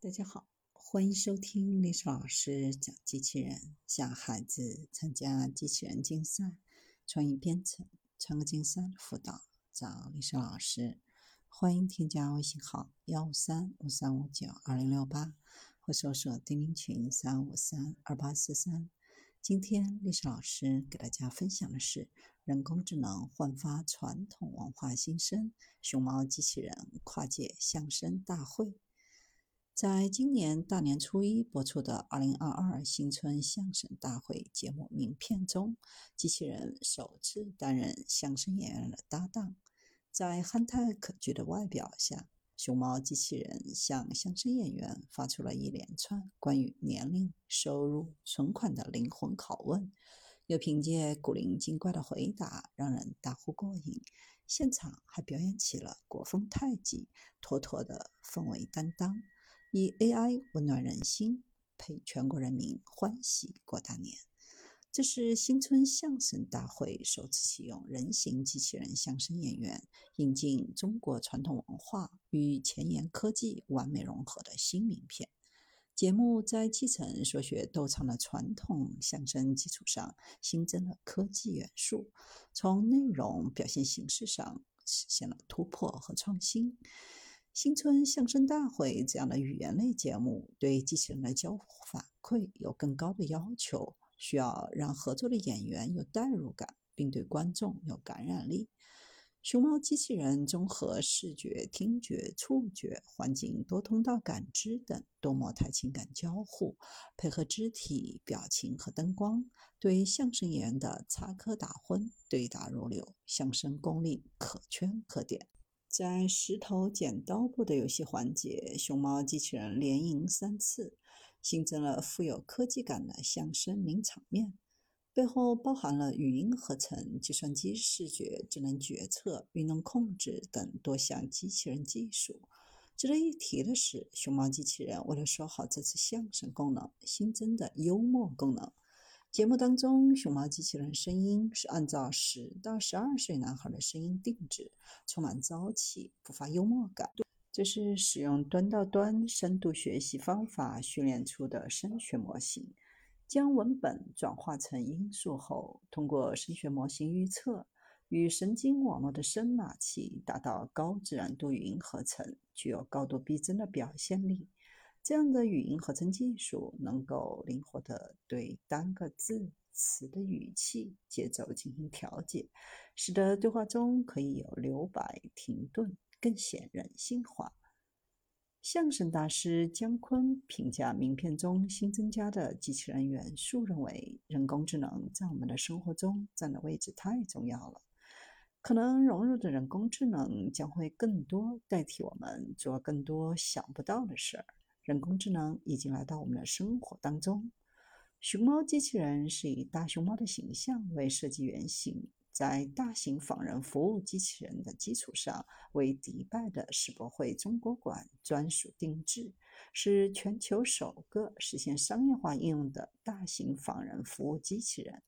大家好，欢迎收听历史老师讲机器人，教孩子参加机器人竞赛、创意编程、创客竞赛辅导，找历史老师。欢迎添加微信号幺五三五三五九二零六八，或搜索钉钉群三五三二八四三。今天历史老师给大家分享的是人工智能焕发传统文化新生，熊猫机器人跨界相声大会。在今年大年初一播出的二零二二新春相声大会节目名片中，机器人首次担任相声演员的搭档。在憨态可掬的外表下，熊猫机器人向相声演员发出了一连串关于年龄、收入、存款的灵魂拷问，又凭借古灵精怪的回答让人大呼过瘾。现场还表演起了国风太极，妥妥的氛围担当。以 AI 温暖人心，陪全国人民欢喜过大年。这是新春相声大会首次启用人形机器人相声演员，引进中国传统文化与前沿科技完美融合的新名片。节目在继承说学逗唱的传统相声基础上，新增了科技元素，从内容表现形式上实现了突破和创新。新春相声大会这样的语言类节目，对机器人的交互反馈有更高的要求，需要让合作的演员有代入感，并对观众有感染力。熊猫机器人综合视觉、听觉、触觉、环境多通道感知等多模态情感交互，配合肢体、表情和灯光，对相声演员的插科打诨对答如流，相声功力可圈可点。在石头剪刀布的游戏环节，熊猫机器人连赢三次，新增了富有科技感的相声名场面，背后包含了语音合成、计算机视觉、智能决策、运动控制等多项机器人技术。值得一提的是，熊猫机器人为了说好这次相声功能，新增的幽默功能。节目当中，熊猫机器人声音是按照十到十二岁男孩的声音定制，充满朝气，不乏幽默感。这是使用端到端深度学习方法训练出的声学模型，将文本转化成音素后，通过声学模型预测与神经网络的声码器，达到高自然度语音合成，具有高度逼真的表现力。这样的语音合成技术能够灵活地对单个字词的语气、节奏进行调节，使得对话中可以有留白、停顿，更显人性化。相声大师姜昆评价名片中新增加的机器人元素，认为人工智能在我们的生活中占的位置太重要了，可能融入的人工智能将会更多，代替我们做更多想不到的事儿。人工智能已经来到我们的生活当中。熊猫机器人是以大熊猫的形象为设计原型，在大型仿人服务机器人的基础上，为迪拜的世博会中国馆专属定制，是全球首个实现商业化应用的大型仿人服务机器人。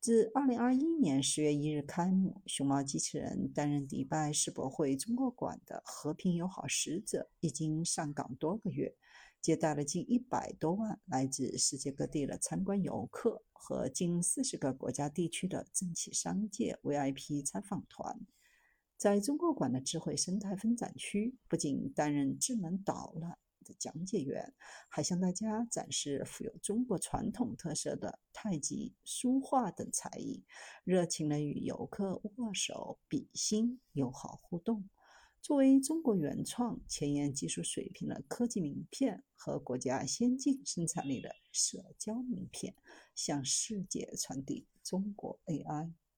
自二零二一年十月一日开幕，熊猫机器人担任迪拜世博会中国馆的和平友好使者，已经上岗多个月，接待了近一百多万来自世界各地的参观游客和近四十个国家地区的政企商界 VIP 参访团。在中国馆的智慧生态分展区，不仅担任智能导览。讲解员还向大家展示富有中国传统特色的太极、书画等才艺，热情地与游客握手、比心，友好互动。作为中国原创、前沿技术水平的科技名片和国家先进生产力的社交名片，向世界传递中国 AI。